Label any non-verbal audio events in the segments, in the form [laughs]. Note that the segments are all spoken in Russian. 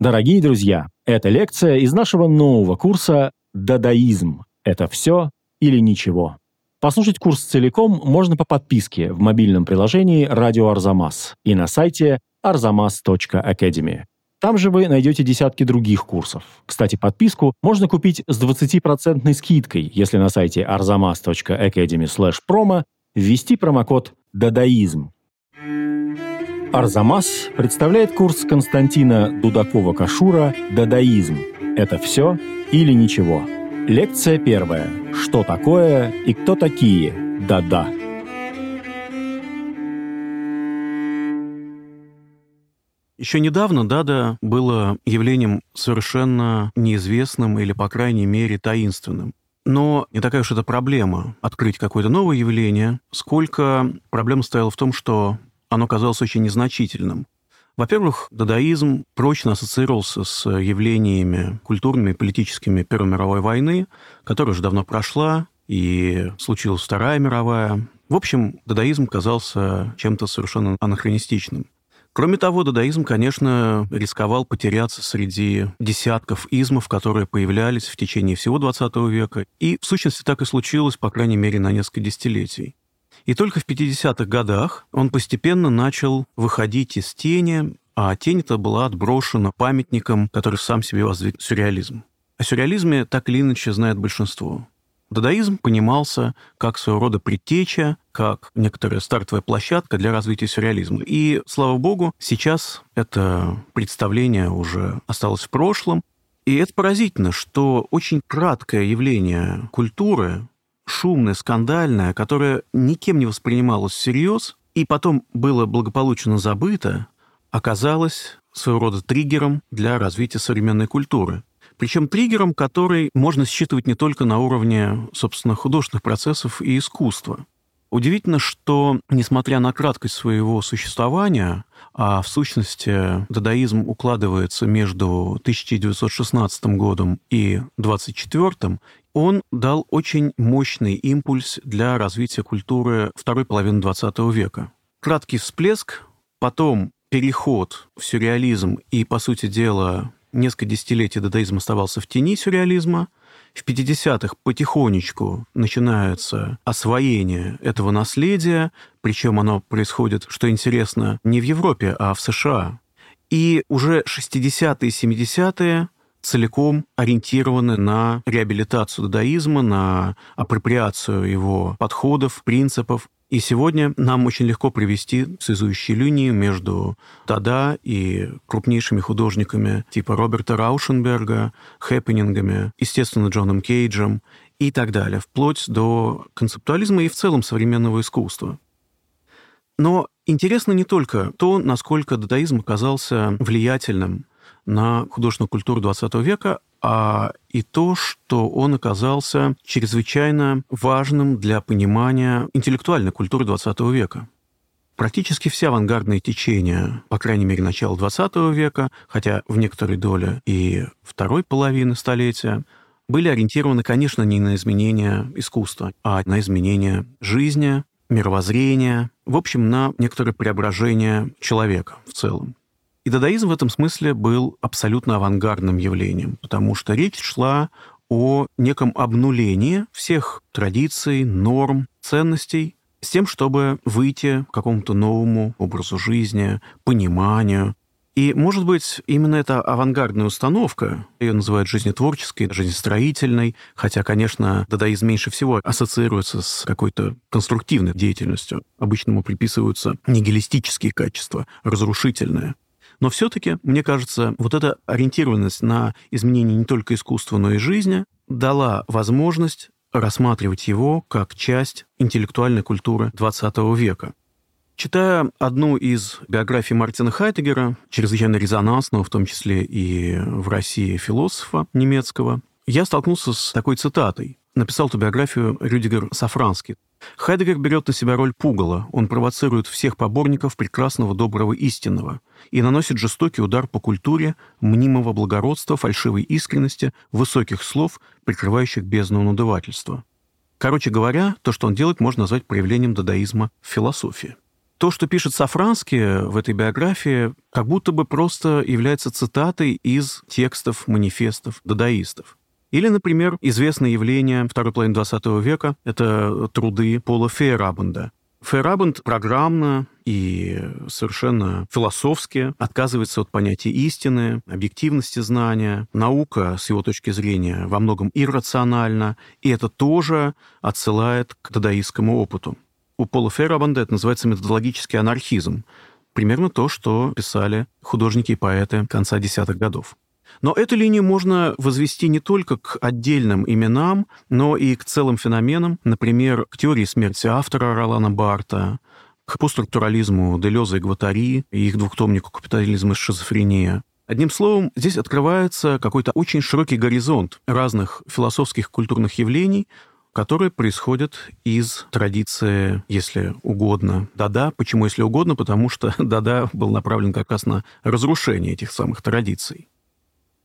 Дорогие друзья, это лекция из нашего нового курса «Дадаизм. Это все или ничего». Послушать курс целиком можно по подписке в мобильном приложении «Радио Арзамас» и на сайте arzamas.academy. Там же вы найдете десятки других курсов. Кстати, подписку можно купить с 20% скидкой, если на сайте arzamas.academy promo ввести промокод «Дадаизм». Арзамас представляет курс Константина Дудакова-Кашура «Дадаизм. Это все или ничего?» Лекция первая. Что такое и кто такие «да-да»? Еще недавно Дада было явлением совершенно неизвестным или, по крайней мере, таинственным. Но не такая уж это проблема открыть какое-то новое явление, сколько проблема стояла в том, что оно казалось очень незначительным. Во-первых, дадаизм прочно ассоциировался с явлениями культурными и политическими Первой мировой войны, которая уже давно прошла, и случилась Вторая мировая. В общем, дадаизм казался чем-то совершенно анахронистичным. Кроме того, дадаизм, конечно, рисковал потеряться среди десятков измов, которые появлялись в течение всего XX века. И, в сущности, так и случилось, по крайней мере, на несколько десятилетий. И только в 50-х годах он постепенно начал выходить из тени, а тень это была отброшена памятником, который сам себе воздвиг сюрреализм. О сюрреализме так или иначе знает большинство. Дадаизм понимался как своего рода предтеча, как некоторая стартовая площадка для развития сюрреализма. И, слава богу, сейчас это представление уже осталось в прошлом. И это поразительно, что очень краткое явление культуры, шумное, скандальное, которое никем не воспринималось всерьез, и потом было благополучно забыто, оказалось своего рода триггером для развития современной культуры. Причем триггером, который можно считывать не только на уровне, собственно, художественных процессов и искусства. Удивительно, что, несмотря на краткость своего существования, а в сущности дадаизм укладывается между 1916 годом и 24 он дал очень мощный импульс для развития культуры второй половины XX века. Краткий всплеск, потом переход в сюрреализм, и, по сути дела, несколько десятилетий дадаизм оставался в тени сюрреализма. В 50-х потихонечку начинается освоение этого наследия, причем оно происходит, что интересно, не в Европе, а в США. И уже 60-е и 70-е целиком ориентированы на реабилитацию дадаизма, на апроприацию его подходов, принципов. И сегодня нам очень легко привести связующие линии между Дада и крупнейшими художниками типа Роберта Раушенберга, хэппенингами, естественно, Джоном Кейджем и так далее, вплоть до концептуализма и в целом современного искусства. Но интересно не только то, насколько дадаизм оказался влиятельным на художественную культуру XX века, а и то, что он оказался чрезвычайно важным для понимания интеллектуальной культуры XX века. Практически все авангардные течения, по крайней мере, начала XX века, хотя в некоторой доле и второй половины столетия, были ориентированы, конечно, не на изменение искусства, а на изменение жизни, мировоззрения, в общем, на некоторое преображение человека в целом. И дадаизм в этом смысле был абсолютно авангардным явлением, потому что речь шла о неком обнулении всех традиций, норм, ценностей, с тем, чтобы выйти к какому-то новому образу жизни, пониманию. И, может быть, именно эта авангардная установка, ее называют жизнетворческой, жизнестроительной, хотя, конечно, дадаизм меньше всего ассоциируется с какой-то конструктивной деятельностью. Обычно ему приписываются нигилистические качества, разрушительные. Но все-таки, мне кажется, вот эта ориентированность на изменение не только искусства, но и жизни дала возможность рассматривать его как часть интеллектуальной культуры XX века. Читая одну из биографий Мартина Хайдегера, чрезвычайно резонансного, в том числе и в России философа немецкого, я столкнулся с такой цитатой. Написал эту биографию Рюдигер Сафранский. Хайдегер берет на себя роль пугала. Он провоцирует всех поборников прекрасного, доброго, истинного и наносит жестокий удар по культуре мнимого благородства, фальшивой искренности, высоких слов, прикрывающих бездну надувательства. Короче говоря, то, что он делает, можно назвать проявлением дадаизма в философии. То, что пишет Сафранский в этой биографии, как будто бы просто является цитатой из текстов манифестов дадаистов. Или, например, известное явление второй половины XX века — это труды Пола Фейерабенда. Фейерабенд программно и совершенно философски отказывается от понятия истины, объективности знания. Наука, с его точки зрения, во многом иррациональна, и это тоже отсылает к дадаистскому опыту. У Пола Фейерабенда это называется методологический анархизм. Примерно то, что писали художники и поэты конца десятых годов. Но эту линию можно возвести не только к отдельным именам, но и к целым феноменам, например, к теории смерти автора Ролана Барта, к постструктурализму Делеза и Гватари и их двухтомнику «Капитализм и шизофрения». Одним словом, здесь открывается какой-то очень широкий горизонт разных философских культурных явлений, которые происходят из традиции, если угодно, Дада. Почему если угодно? Потому что [laughs] Дада был направлен как раз на разрушение этих самых традиций.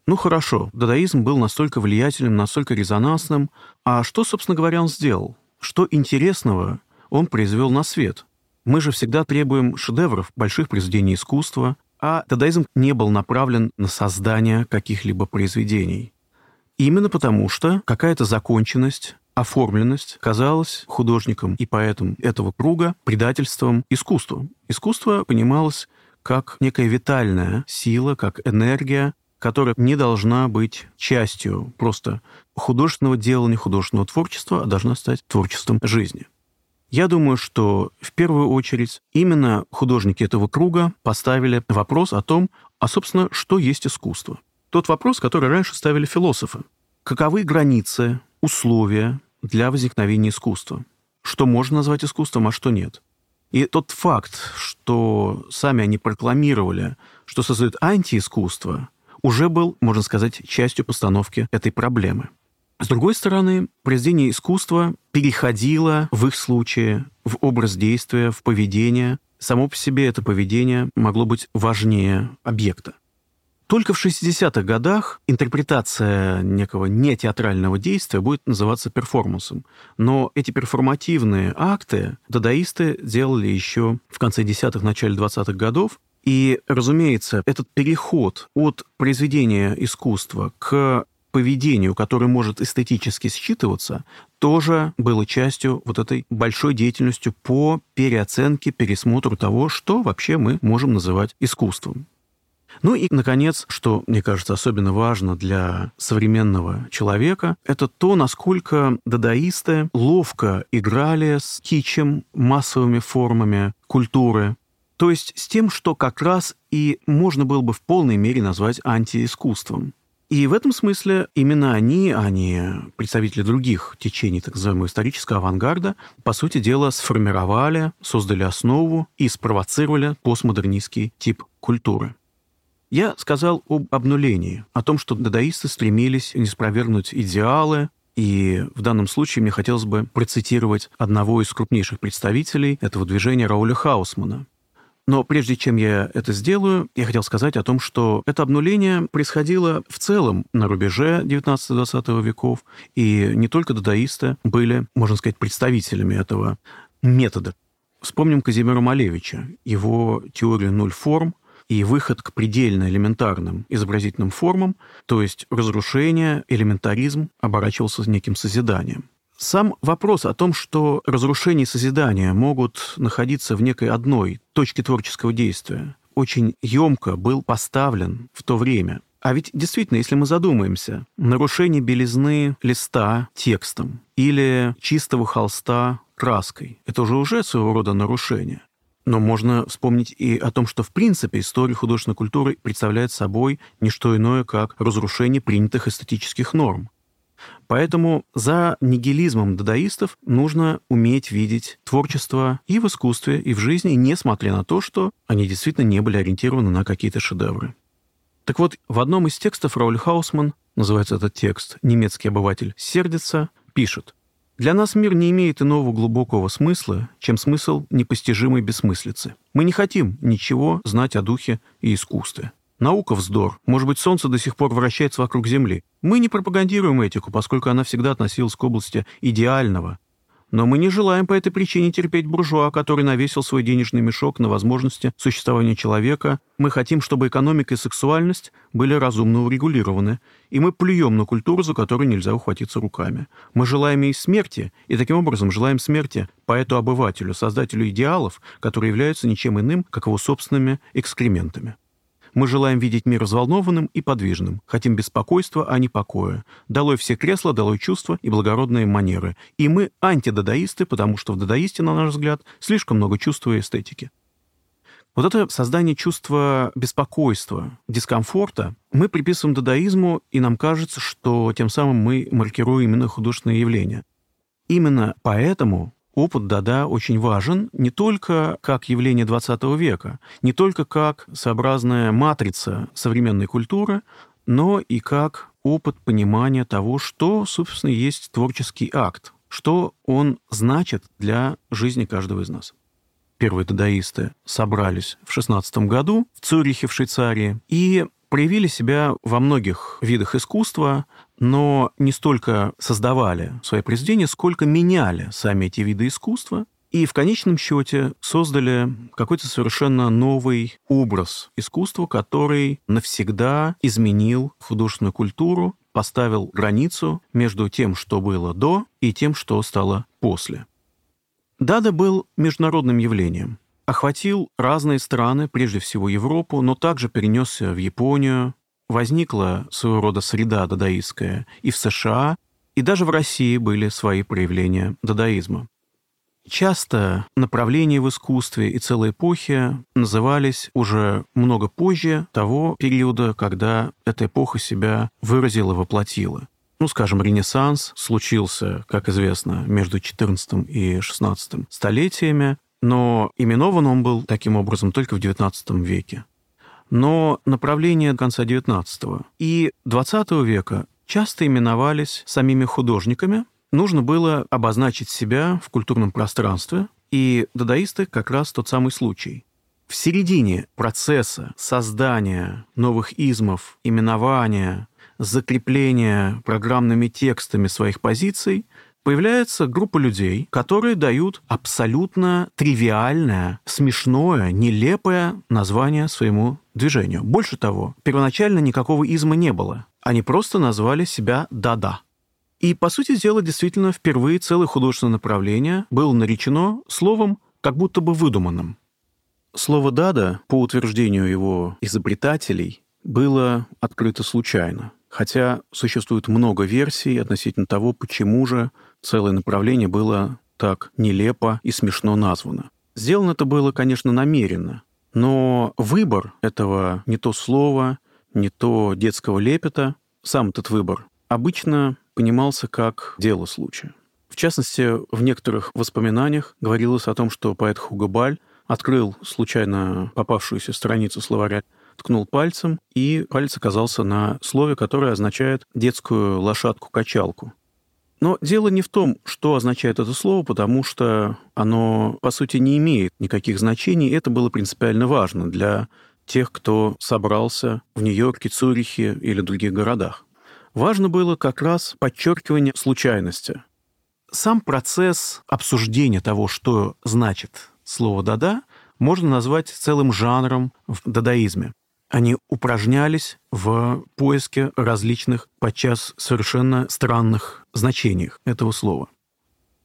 Ну хорошо, дадаизм был настолько влиятельным, настолько резонансным. А что, собственно говоря, он сделал? Что интересного он произвел на свет? Мы же всегда требуем шедевров, больших произведений искусства, а дадаизм не был направлен на создание каких-либо произведений. Именно потому, что какая-то законченность, оформленность казалась художникам и поэтам этого круга предательством искусству. Искусство понималось как некая витальная сила, как энергия, которая не должна быть частью просто художественного делания, художественного творчества, а должна стать творчеством жизни. Я думаю, что в первую очередь именно художники этого круга поставили вопрос о том, а, собственно, что есть искусство. Тот вопрос, который раньше ставили философы. Каковы границы, условия для возникновения искусства? Что можно назвать искусством, а что нет? И тот факт, что сами они прокламировали, что создают антиискусство, уже был, можно сказать, частью постановки этой проблемы. С другой стороны, произведение искусства переходило в их случае в образ действия, в поведение. Само по себе это поведение могло быть важнее объекта. Только в 60-х годах интерпретация некого нетеатрального действия будет называться перформансом. Но эти перформативные акты дадаисты делали еще в конце 10-х, начале 20-х годов, и, разумеется, этот переход от произведения искусства к поведению, которое может эстетически считываться, тоже было частью вот этой большой деятельностью по переоценке, пересмотру того, что вообще мы можем называть искусством. Ну и, наконец, что, мне кажется, особенно важно для современного человека, это то, насколько дадаисты ловко играли с кичем, массовыми формами культуры, то есть с тем, что как раз и можно было бы в полной мере назвать антиискусством. И в этом смысле именно они, а не представители других течений так называемого исторического авангарда, по сути дела, сформировали, создали основу и спровоцировали постмодернистский тип культуры. Я сказал об обнулении, о том, что дадаисты стремились не спровергнуть идеалы, и в данном случае мне хотелось бы процитировать одного из крупнейших представителей этого движения Рауля Хаусмана, но прежде чем я это сделаю, я хотел сказать о том, что это обнуление происходило в целом на рубеже 19-20 веков, и не только дадаисты были, можно сказать, представителями этого метода. Вспомним Казимира Малевича, его теорию нуль форм и выход к предельно элементарным изобразительным формам, то есть разрушение, элементаризм оборачивался неким созиданием. Сам вопрос о том, что разрушение и созидание могут находиться в некой одной точке творческого действия, очень емко был поставлен в то время. А ведь действительно, если мы задумаемся, нарушение белизны листа текстом или чистого холста краской, это же уже своего рода нарушение. Но можно вспомнить и о том, что в принципе история художественной культуры представляет собой не что иное, как разрушение принятых эстетических норм. Поэтому за нигилизмом дадаистов нужно уметь видеть творчество и в искусстве, и в жизни, несмотря на то, что они действительно не были ориентированы на какие-то шедевры. Так вот, в одном из текстов Рауль Хаусман, называется этот текст «Немецкий обыватель сердится», пишет «Для нас мир не имеет иного глубокого смысла, чем смысл непостижимой бессмыслицы. Мы не хотим ничего знать о духе и искусстве. Наука – вздор. Может быть, Солнце до сих пор вращается вокруг Земли. Мы не пропагандируем этику, поскольку она всегда относилась к области идеального. Но мы не желаем по этой причине терпеть буржуа, который навесил свой денежный мешок на возможности существования человека. Мы хотим, чтобы экономика и сексуальность были разумно урегулированы. И мы плюем на культуру, за которую нельзя ухватиться руками. Мы желаем ей смерти, и таким образом желаем смерти поэту-обывателю, создателю идеалов, которые являются ничем иным, как его собственными экскрементами. Мы желаем видеть мир взволнованным и подвижным, хотим беспокойства, а не покоя. Долой все кресла, долой чувства и благородные манеры. И мы антидадаисты, потому что в дадаисте, на наш взгляд, слишком много чувства и эстетики. Вот это создание чувства беспокойства, дискомфорта мы приписываем дадаизму, и нам кажется, что тем самым мы маркируем именно художественное явление. Именно поэтому опыт Дада очень важен не только как явление XX века, не только как сообразная матрица современной культуры, но и как опыт понимания того, что, собственно, есть творческий акт, что он значит для жизни каждого из нас. Первые дадаисты собрались в 16 году в Цюрихе, в Швейцарии, и проявили себя во многих видах искусства, но не столько создавали свои произведения, сколько меняли сами эти виды искусства, и в конечном счете создали какой-то совершенно новый образ искусства, который навсегда изменил художественную культуру, поставил границу между тем, что было до, и тем, что стало после. Дада был международным явлением охватил разные страны, прежде всего Европу, но также перенесся в Японию. Возникла своего рода среда дадаистская и в США, и даже в России были свои проявления дадаизма. Часто направления в искусстве и целые эпохи назывались уже много позже того периода, когда эта эпоха себя выразила, воплотила. Ну, скажем, Ренессанс случился, как известно, между XIV и XVI столетиями, но именован он был таким образом только в XIX веке. Но направления конца XIX и XX века часто именовались самими художниками. Нужно было обозначить себя в культурном пространстве, и дадаисты как раз тот самый случай. В середине процесса создания новых измов, именования, закрепления программными текстами своих позиций появляется группа людей, которые дают абсолютно тривиальное, смешное, нелепое название своему движению. Больше того, первоначально никакого изма не было. Они просто назвали себя «да-да». И, по сути дела, действительно, впервые целое художественное направление было наречено словом как будто бы выдуманным. Слово «дада», по утверждению его изобретателей, было открыто случайно. Хотя существует много версий относительно того, почему же целое направление было так нелепо и смешно названо. Сделано это было, конечно, намеренно, но выбор этого не то слова, не то детского лепета, сам этот выбор, обычно понимался как дело случая. В частности, в некоторых воспоминаниях говорилось о том, что поэт Хуго Баль открыл случайно попавшуюся страницу словаря, ткнул пальцем, и палец оказался на слове, которое означает детскую лошадку-качалку. Но дело не в том, что означает это слово, потому что оно, по сути, не имеет никаких значений. Это было принципиально важно для тех, кто собрался в Нью-Йорке, Цюрихе или других городах. Важно было как раз подчеркивание случайности. Сам процесс обсуждения того, что значит слово «дада», можно назвать целым жанром в дадаизме они упражнялись в поиске различных, подчас совершенно странных значениях этого слова.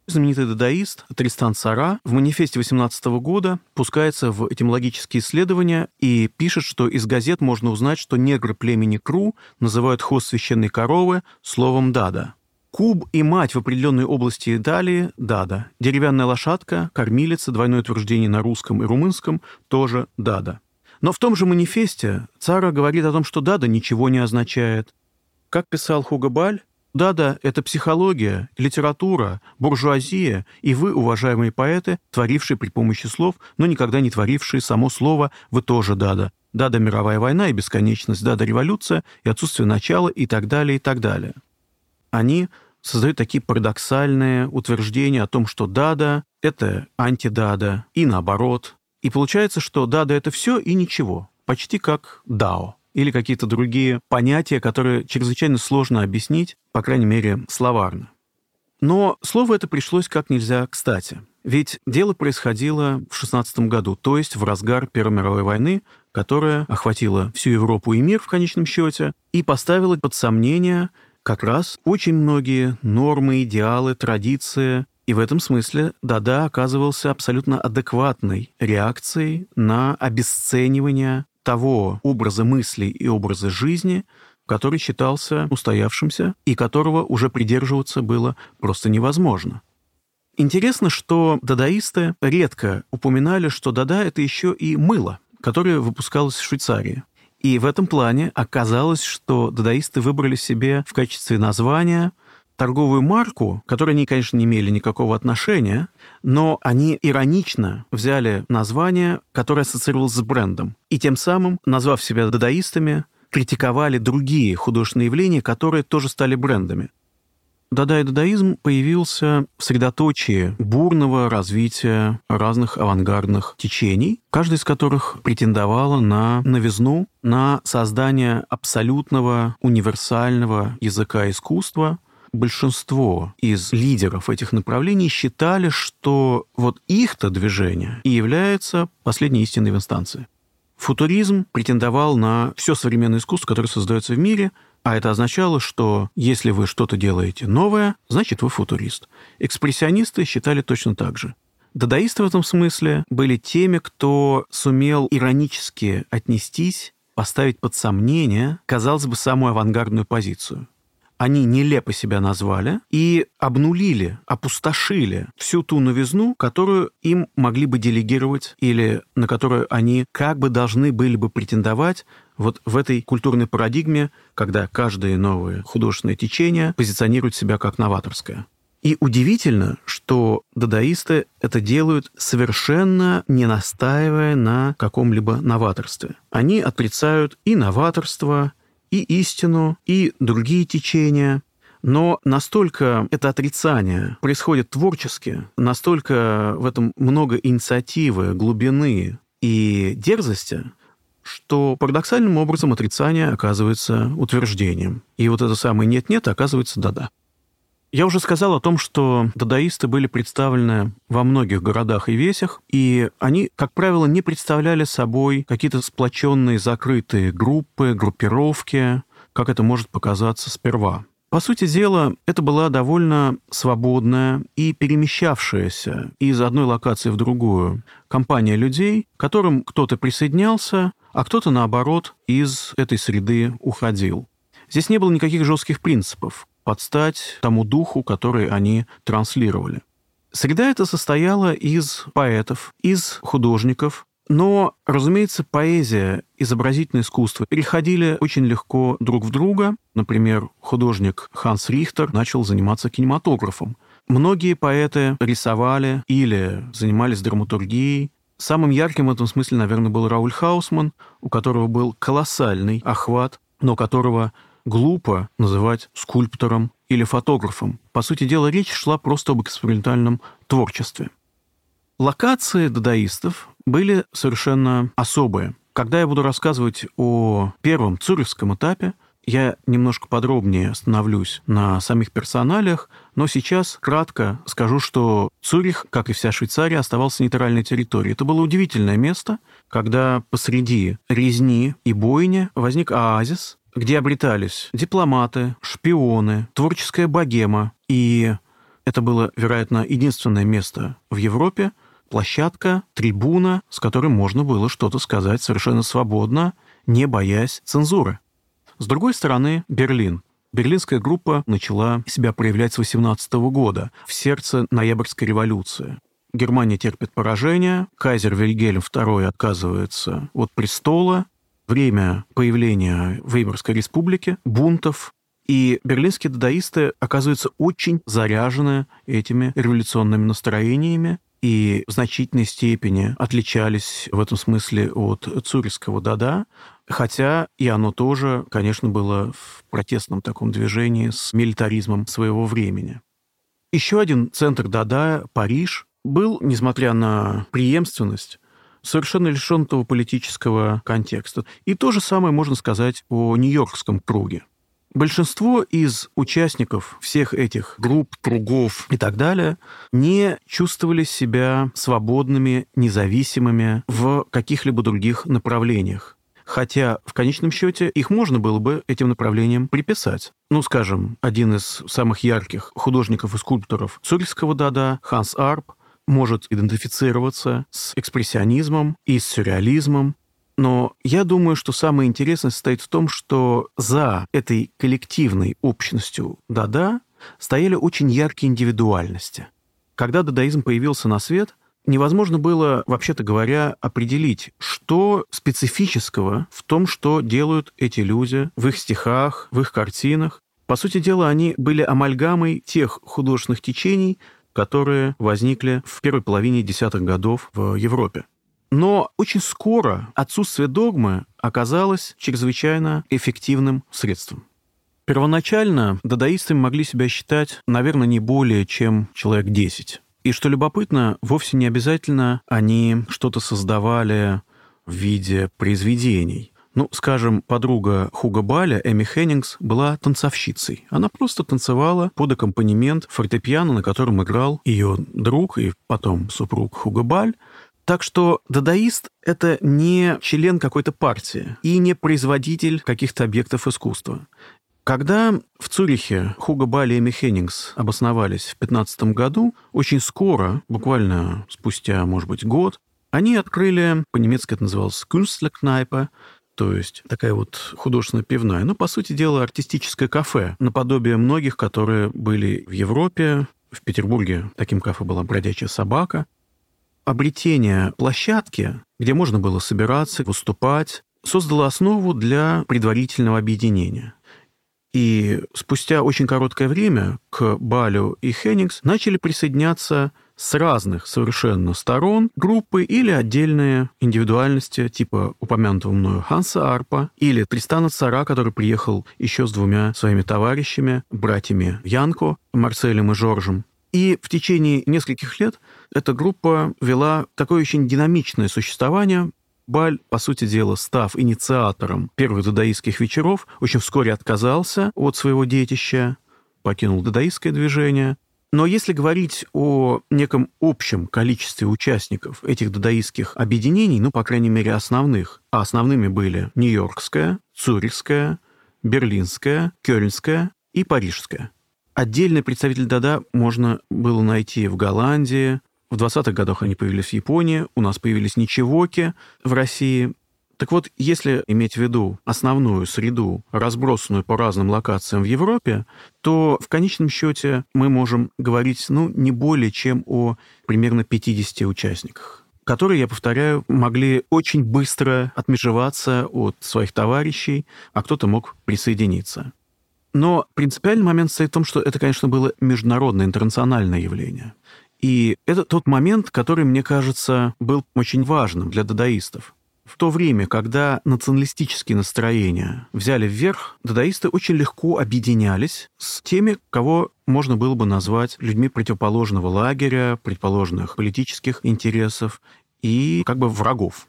Знаменитый дадаист Тристан Сара в манифесте 18 года пускается в этимологические исследования и пишет, что из газет можно узнать, что негры племени Кру называют хвост священной коровы словом «дада». Куб и мать в определенной области Италии – «дада». Деревянная лошадка, кормилица, двойное утверждение на русском и румынском – тоже «дада». Но в том же манифесте Цара говорит о том, что Дада ничего не означает. Как писал Хуго Баль, Дада — это психология, литература, буржуазия, и вы, уважаемые поэты, творившие при помощи слов, но никогда не творившие само слово, вы тоже Дада. Дада — мировая война и бесконечность, Дада — революция и отсутствие начала и так далее, и так далее. Они создают такие парадоксальные утверждения о том, что Дада — это антидада, и наоборот, и получается, что дада — это все и ничего, почти как дао или какие-то другие понятия, которые чрезвычайно сложно объяснить, по крайней мере, словарно. Но слово это пришлось как нельзя кстати. Ведь дело происходило в 16 году, то есть в разгар Первой мировой войны, которая охватила всю Европу и мир в конечном счете и поставила под сомнение как раз очень многие нормы, идеалы, традиции. И в этом смысле Дада оказывался абсолютно адекватной реакцией на обесценивание того образа мыслей и образа жизни, который считался устоявшимся и которого уже придерживаться было просто невозможно. Интересно, что дадаисты редко упоминали, что дада — это еще и мыло, которое выпускалось в Швейцарии. И в этом плане оказалось, что дадаисты выбрали себе в качестве названия торговую марку, которой они, конечно, не имели никакого отношения, но они иронично взяли название, которое ассоциировалось с брендом. И тем самым, назвав себя дадаистами, критиковали другие художественные явления, которые тоже стали брендами. Дада и дадаизм появился в средоточии бурного развития разных авангардных течений, каждый из которых претендовала на новизну, на создание абсолютного универсального языка искусства. Большинство из лидеров этих направлений считали, что вот их-то движение и является последней истиной в инстанции. Футуризм претендовал на все современное искусство, которое создается в мире – а это означало, что если вы что-то делаете новое, значит вы футурист. Экспрессионисты считали точно так же. Дадаисты в этом смысле были теми, кто сумел иронически отнестись, поставить под сомнение, казалось бы, самую авангардную позицию они нелепо себя назвали и обнулили, опустошили всю ту новизну, которую им могли бы делегировать или на которую они как бы должны были бы претендовать вот в этой культурной парадигме, когда каждое новое художественное течение позиционирует себя как новаторское. И удивительно, что дадаисты это делают совершенно не настаивая на каком-либо новаторстве. Они отрицают и новаторство, и истину, и другие течения. Но настолько это отрицание происходит творчески, настолько в этом много инициативы, глубины и дерзости, что парадоксальным образом отрицание оказывается утверждением. И вот это самое «нет-нет» оказывается «да-да». Я уже сказал о том, что дадаисты были представлены во многих городах и весях, и они, как правило, не представляли собой какие-то сплоченные закрытые группы, группировки, как это может показаться сперва. По сути дела, это была довольно свободная и перемещавшаяся из одной локации в другую компания людей, к которым кто-то присоединялся, а кто-то, наоборот, из этой среды уходил. Здесь не было никаких жестких принципов под стать тому духу, который они транслировали. Среда эта состояла из поэтов, из художников, но, разумеется, поэзия, изобразительное искусство переходили очень легко друг в друга. Например, художник Ханс Рихтер начал заниматься кинематографом. Многие поэты рисовали или занимались драматургией. Самым ярким в этом смысле, наверное, был Рауль Хаусман, у которого был колоссальный охват, но которого глупо называть скульптором или фотографом. По сути дела, речь шла просто об экспериментальном творчестве. Локации дадаистов были совершенно особые. Когда я буду рассказывать о первом цюрихском этапе, я немножко подробнее остановлюсь на самих персоналиях, но сейчас кратко скажу, что Цюрих, как и вся Швейцария, оставался нейтральной территорией. Это было удивительное место, когда посреди резни и бойни возник оазис, где обретались дипломаты, шпионы, творческая богема. И это было, вероятно, единственное место в Европе, площадка, трибуна, с которой можно было что-то сказать совершенно свободно, не боясь цензуры. С другой стороны, Берлин. Берлинская группа начала себя проявлять с 18 года, в сердце ноябрьской революции. Германия терпит поражение, кайзер Вильгельм II отказывается от престола, время появления Веймарской республики, бунтов, и берлинские дадаисты оказываются очень заряжены этими революционными настроениями и в значительной степени отличались в этом смысле от цюрихского дада, хотя и оно тоже, конечно, было в протестном таком движении с милитаризмом своего времени. Еще один центр дада, Париж, был, несмотря на преемственность, совершенно лишен этого политического контекста. И то же самое можно сказать о Нью-Йоркском круге. Большинство из участников всех этих групп, кругов и так далее не чувствовали себя свободными, независимыми в каких-либо других направлениях. Хотя в конечном счете их можно было бы этим направлением приписать. Ну, скажем, один из самых ярких художников и скульпторов Цюрихского дада, Ханс Арп, может идентифицироваться с экспрессионизмом и с сюрреализмом, но я думаю, что самое интересное состоит в том, что за этой коллективной общностью Дада стояли очень яркие индивидуальности. Когда дадаизм появился на свет, невозможно было, вообще-то говоря, определить, что специфического в том, что делают эти люди в их стихах, в их картинах. По сути дела, они были амальгамой тех художественных течений, которые возникли в первой половине десятых годов в Европе. Но очень скоро отсутствие догмы оказалось чрезвычайно эффективным средством. Первоначально дадаистами могли себя считать, наверное, не более чем человек 10. И что любопытно, вовсе не обязательно они что-то создавали в виде произведений. Ну, скажем, подруга Хуга Баля, Эми Хеннингс, была танцовщицей. Она просто танцевала под аккомпанемент фортепиано, на котором играл ее друг и потом супруг Хуга Баль. Так что дадаист — это не член какой-то партии и не производитель каких-то объектов искусства. Когда в Цюрихе Хуго Бали и Эми Хеннингс обосновались в 15 году, очень скоро, буквально спустя, может быть, год, они открыли, по-немецки это называлось Künstlerkneipe, то есть такая вот художественная пивная, ну, по сути дела, артистическое кафе, наподобие многих, которые были в Европе, в Петербурге таким кафе была «Бродячая собака», обретение площадки, где можно было собираться, выступать, создало основу для предварительного объединения. И спустя очень короткое время к Балю и Хеннингс начали присоединяться с разных совершенно сторон группы или отдельные индивидуальности, типа упомянутого мною Ханса Арпа или Тристана Цара, который приехал еще с двумя своими товарищами, братьями Янко, Марселем и Жоржем. И в течение нескольких лет эта группа вела такое очень динамичное существование. Баль, по сути дела, став инициатором первых дадаистских вечеров, очень вскоре отказался от своего детища, покинул дадаистское движение. Но если говорить о неком общем количестве участников этих дадаистских объединений, ну, по крайней мере, основных, а основными были Нью-Йоркская, Цюрихская, Берлинская, Кёльнская и Парижская – Отдельный представитель Дада можно было найти в Голландии. В 20-х годах они появились в Японии, у нас появились ничегоки в России. Так вот, если иметь в виду основную среду, разбросанную по разным локациям в Европе, то в конечном счете мы можем говорить ну, не более чем о примерно 50 участниках которые, я повторяю, могли очень быстро отмежеваться от своих товарищей, а кто-то мог присоединиться. Но принципиальный момент состоит в том, что это, конечно, было международное, интернациональное явление. И это тот момент, который, мне кажется, был очень важным для дадаистов. В то время, когда националистические настроения взяли вверх, дадаисты очень легко объединялись с теми, кого можно было бы назвать людьми противоположного лагеря, предположенных политических интересов и как бы врагов.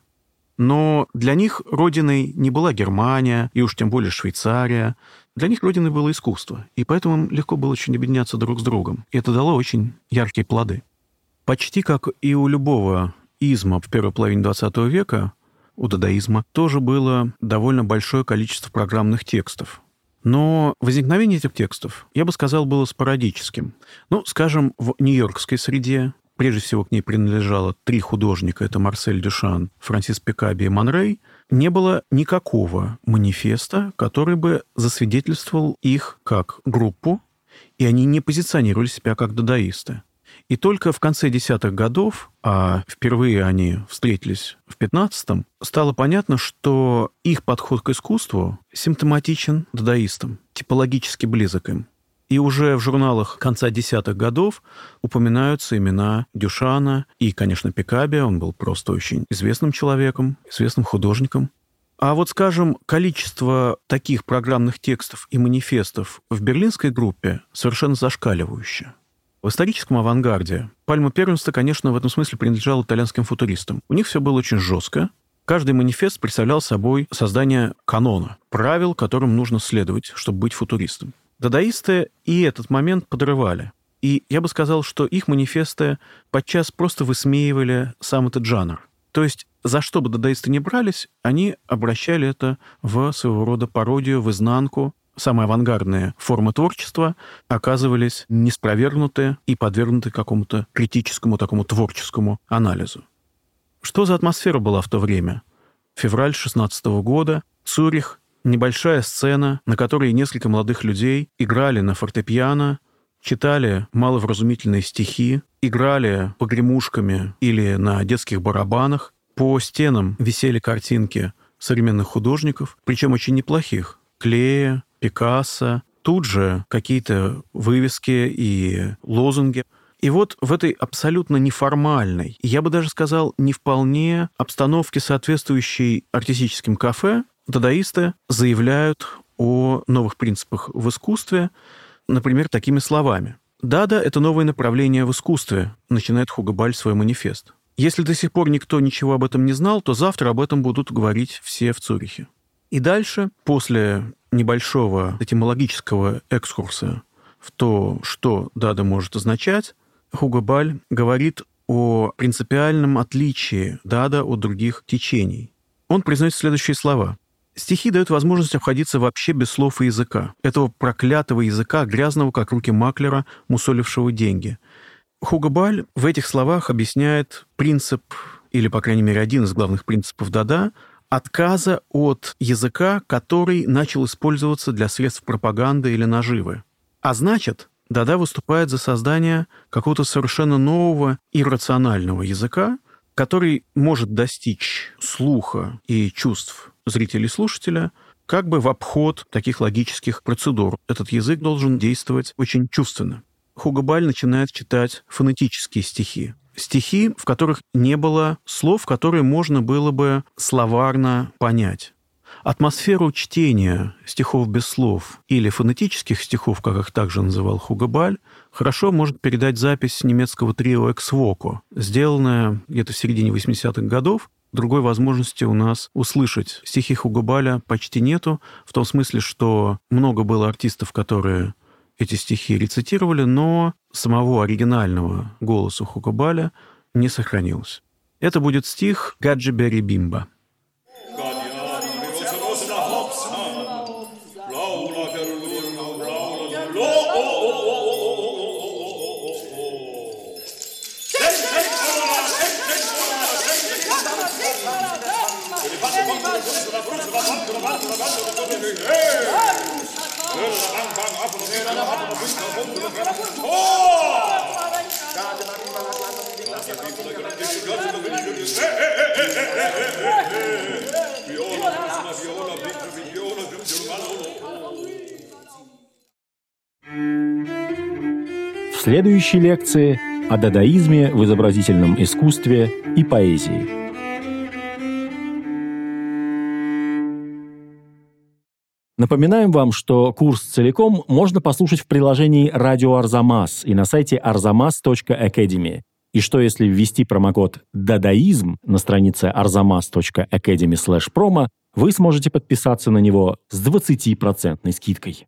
Но для них родиной не была Германия, и уж тем более Швейцария. Для них родиной было искусство, и поэтому им легко было очень объединяться друг с другом. И это дало очень яркие плоды. Почти как и у любого изма в первой половине XX века, у дадаизма тоже было довольно большое количество программных текстов. Но возникновение этих текстов, я бы сказал, было спорадическим. Ну, скажем, в нью-йоркской среде прежде всего к ней принадлежало три художника, это Марсель Дюшан, Франсис Пикаби и Монрей, не было никакого манифеста, который бы засвидетельствовал их как группу, и они не позиционировали себя как дадаисты. И только в конце десятых годов, а впервые они встретились в пятнадцатом, стало понятно, что их подход к искусству симптоматичен дадаистам, типологически близок им. И уже в журналах конца десятых годов упоминаются имена Дюшана и, конечно, Пикаби. Он был просто очень известным человеком, известным художником. А вот, скажем, количество таких программных текстов и манифестов в берлинской группе совершенно зашкаливающее. В историческом авангарде пальма первенства, конечно, в этом смысле принадлежала итальянским футуристам. У них все было очень жестко, Каждый манифест представлял собой создание канона, правил, которым нужно следовать, чтобы быть футуристом. Дадаисты и этот момент подрывали. И я бы сказал, что их манифесты подчас просто высмеивали сам этот жанр. То есть за что бы дадаисты не брались, они обращали это в своего рода пародию, в изнанку. Самые авангардные формы творчества оказывались неспровергнуты и подвергнуты какому-то критическому такому творческому анализу. Что за атмосфера была в то время? Февраль 16 года, Цюрих, небольшая сцена, на которой несколько молодых людей играли на фортепиано, читали маловразумительные стихи, играли погремушками или на детских барабанах. По стенам висели картинки современных художников, причем очень неплохих. Клея, Пикассо, тут же какие-то вывески и лозунги. И вот в этой абсолютно неформальной, я бы даже сказал, не вполне обстановке, соответствующей артистическим кафе, дадаисты заявляют о новых принципах в искусстве, например, такими словами. «Дада — это новое направление в искусстве», начинает Хугабаль свой манифест. Если до сих пор никто ничего об этом не знал, то завтра об этом будут говорить все в Цюрихе. И дальше, после небольшого этимологического экскурса в то, что Дада может означать, Хугабаль говорит о принципиальном отличии Дада от других течений. Он произносит следующие слова. Стихи дают возможность обходиться вообще без слов и языка. Этого проклятого языка, грязного, как руки маклера, мусолившего деньги. Хугабаль в этих словах объясняет принцип, или, по крайней мере, один из главных принципов Дада, отказа от языка, который начал использоваться для средств пропаганды или наживы. А значит, Дада выступает за создание какого-то совершенно нового иррационального языка, который может достичь слуха и чувств зрителя и слушателя как бы в обход таких логических процедур. Этот язык должен действовать очень чувственно. Хугабаль начинает читать фонетические стихи. Стихи, в которых не было слов, которые можно было бы словарно понять. Атмосферу чтения стихов без слов или фонетических стихов, как их также называл Хугабаль, хорошо может передать запись немецкого трио «Эксвоко», сделанная где-то в середине 80-х годов. Другой возможности у нас услышать стихи Хугабаля почти нету, в том смысле, что много было артистов, которые эти стихи рецитировали, но самого оригинального голоса Хугабаля не сохранилось. Это будет стих «Гаджи Бери Бимба». В следующей лекции о дадаизме в изобразительном искусстве и поэзии. Напоминаем вам, что курс целиком можно послушать в приложении «Радио Арзамас» и на сайте arzamas.academy. И что если ввести промокод «Дадаизм» на странице arzamas.academy promo, вы сможете подписаться на него с 20% скидкой.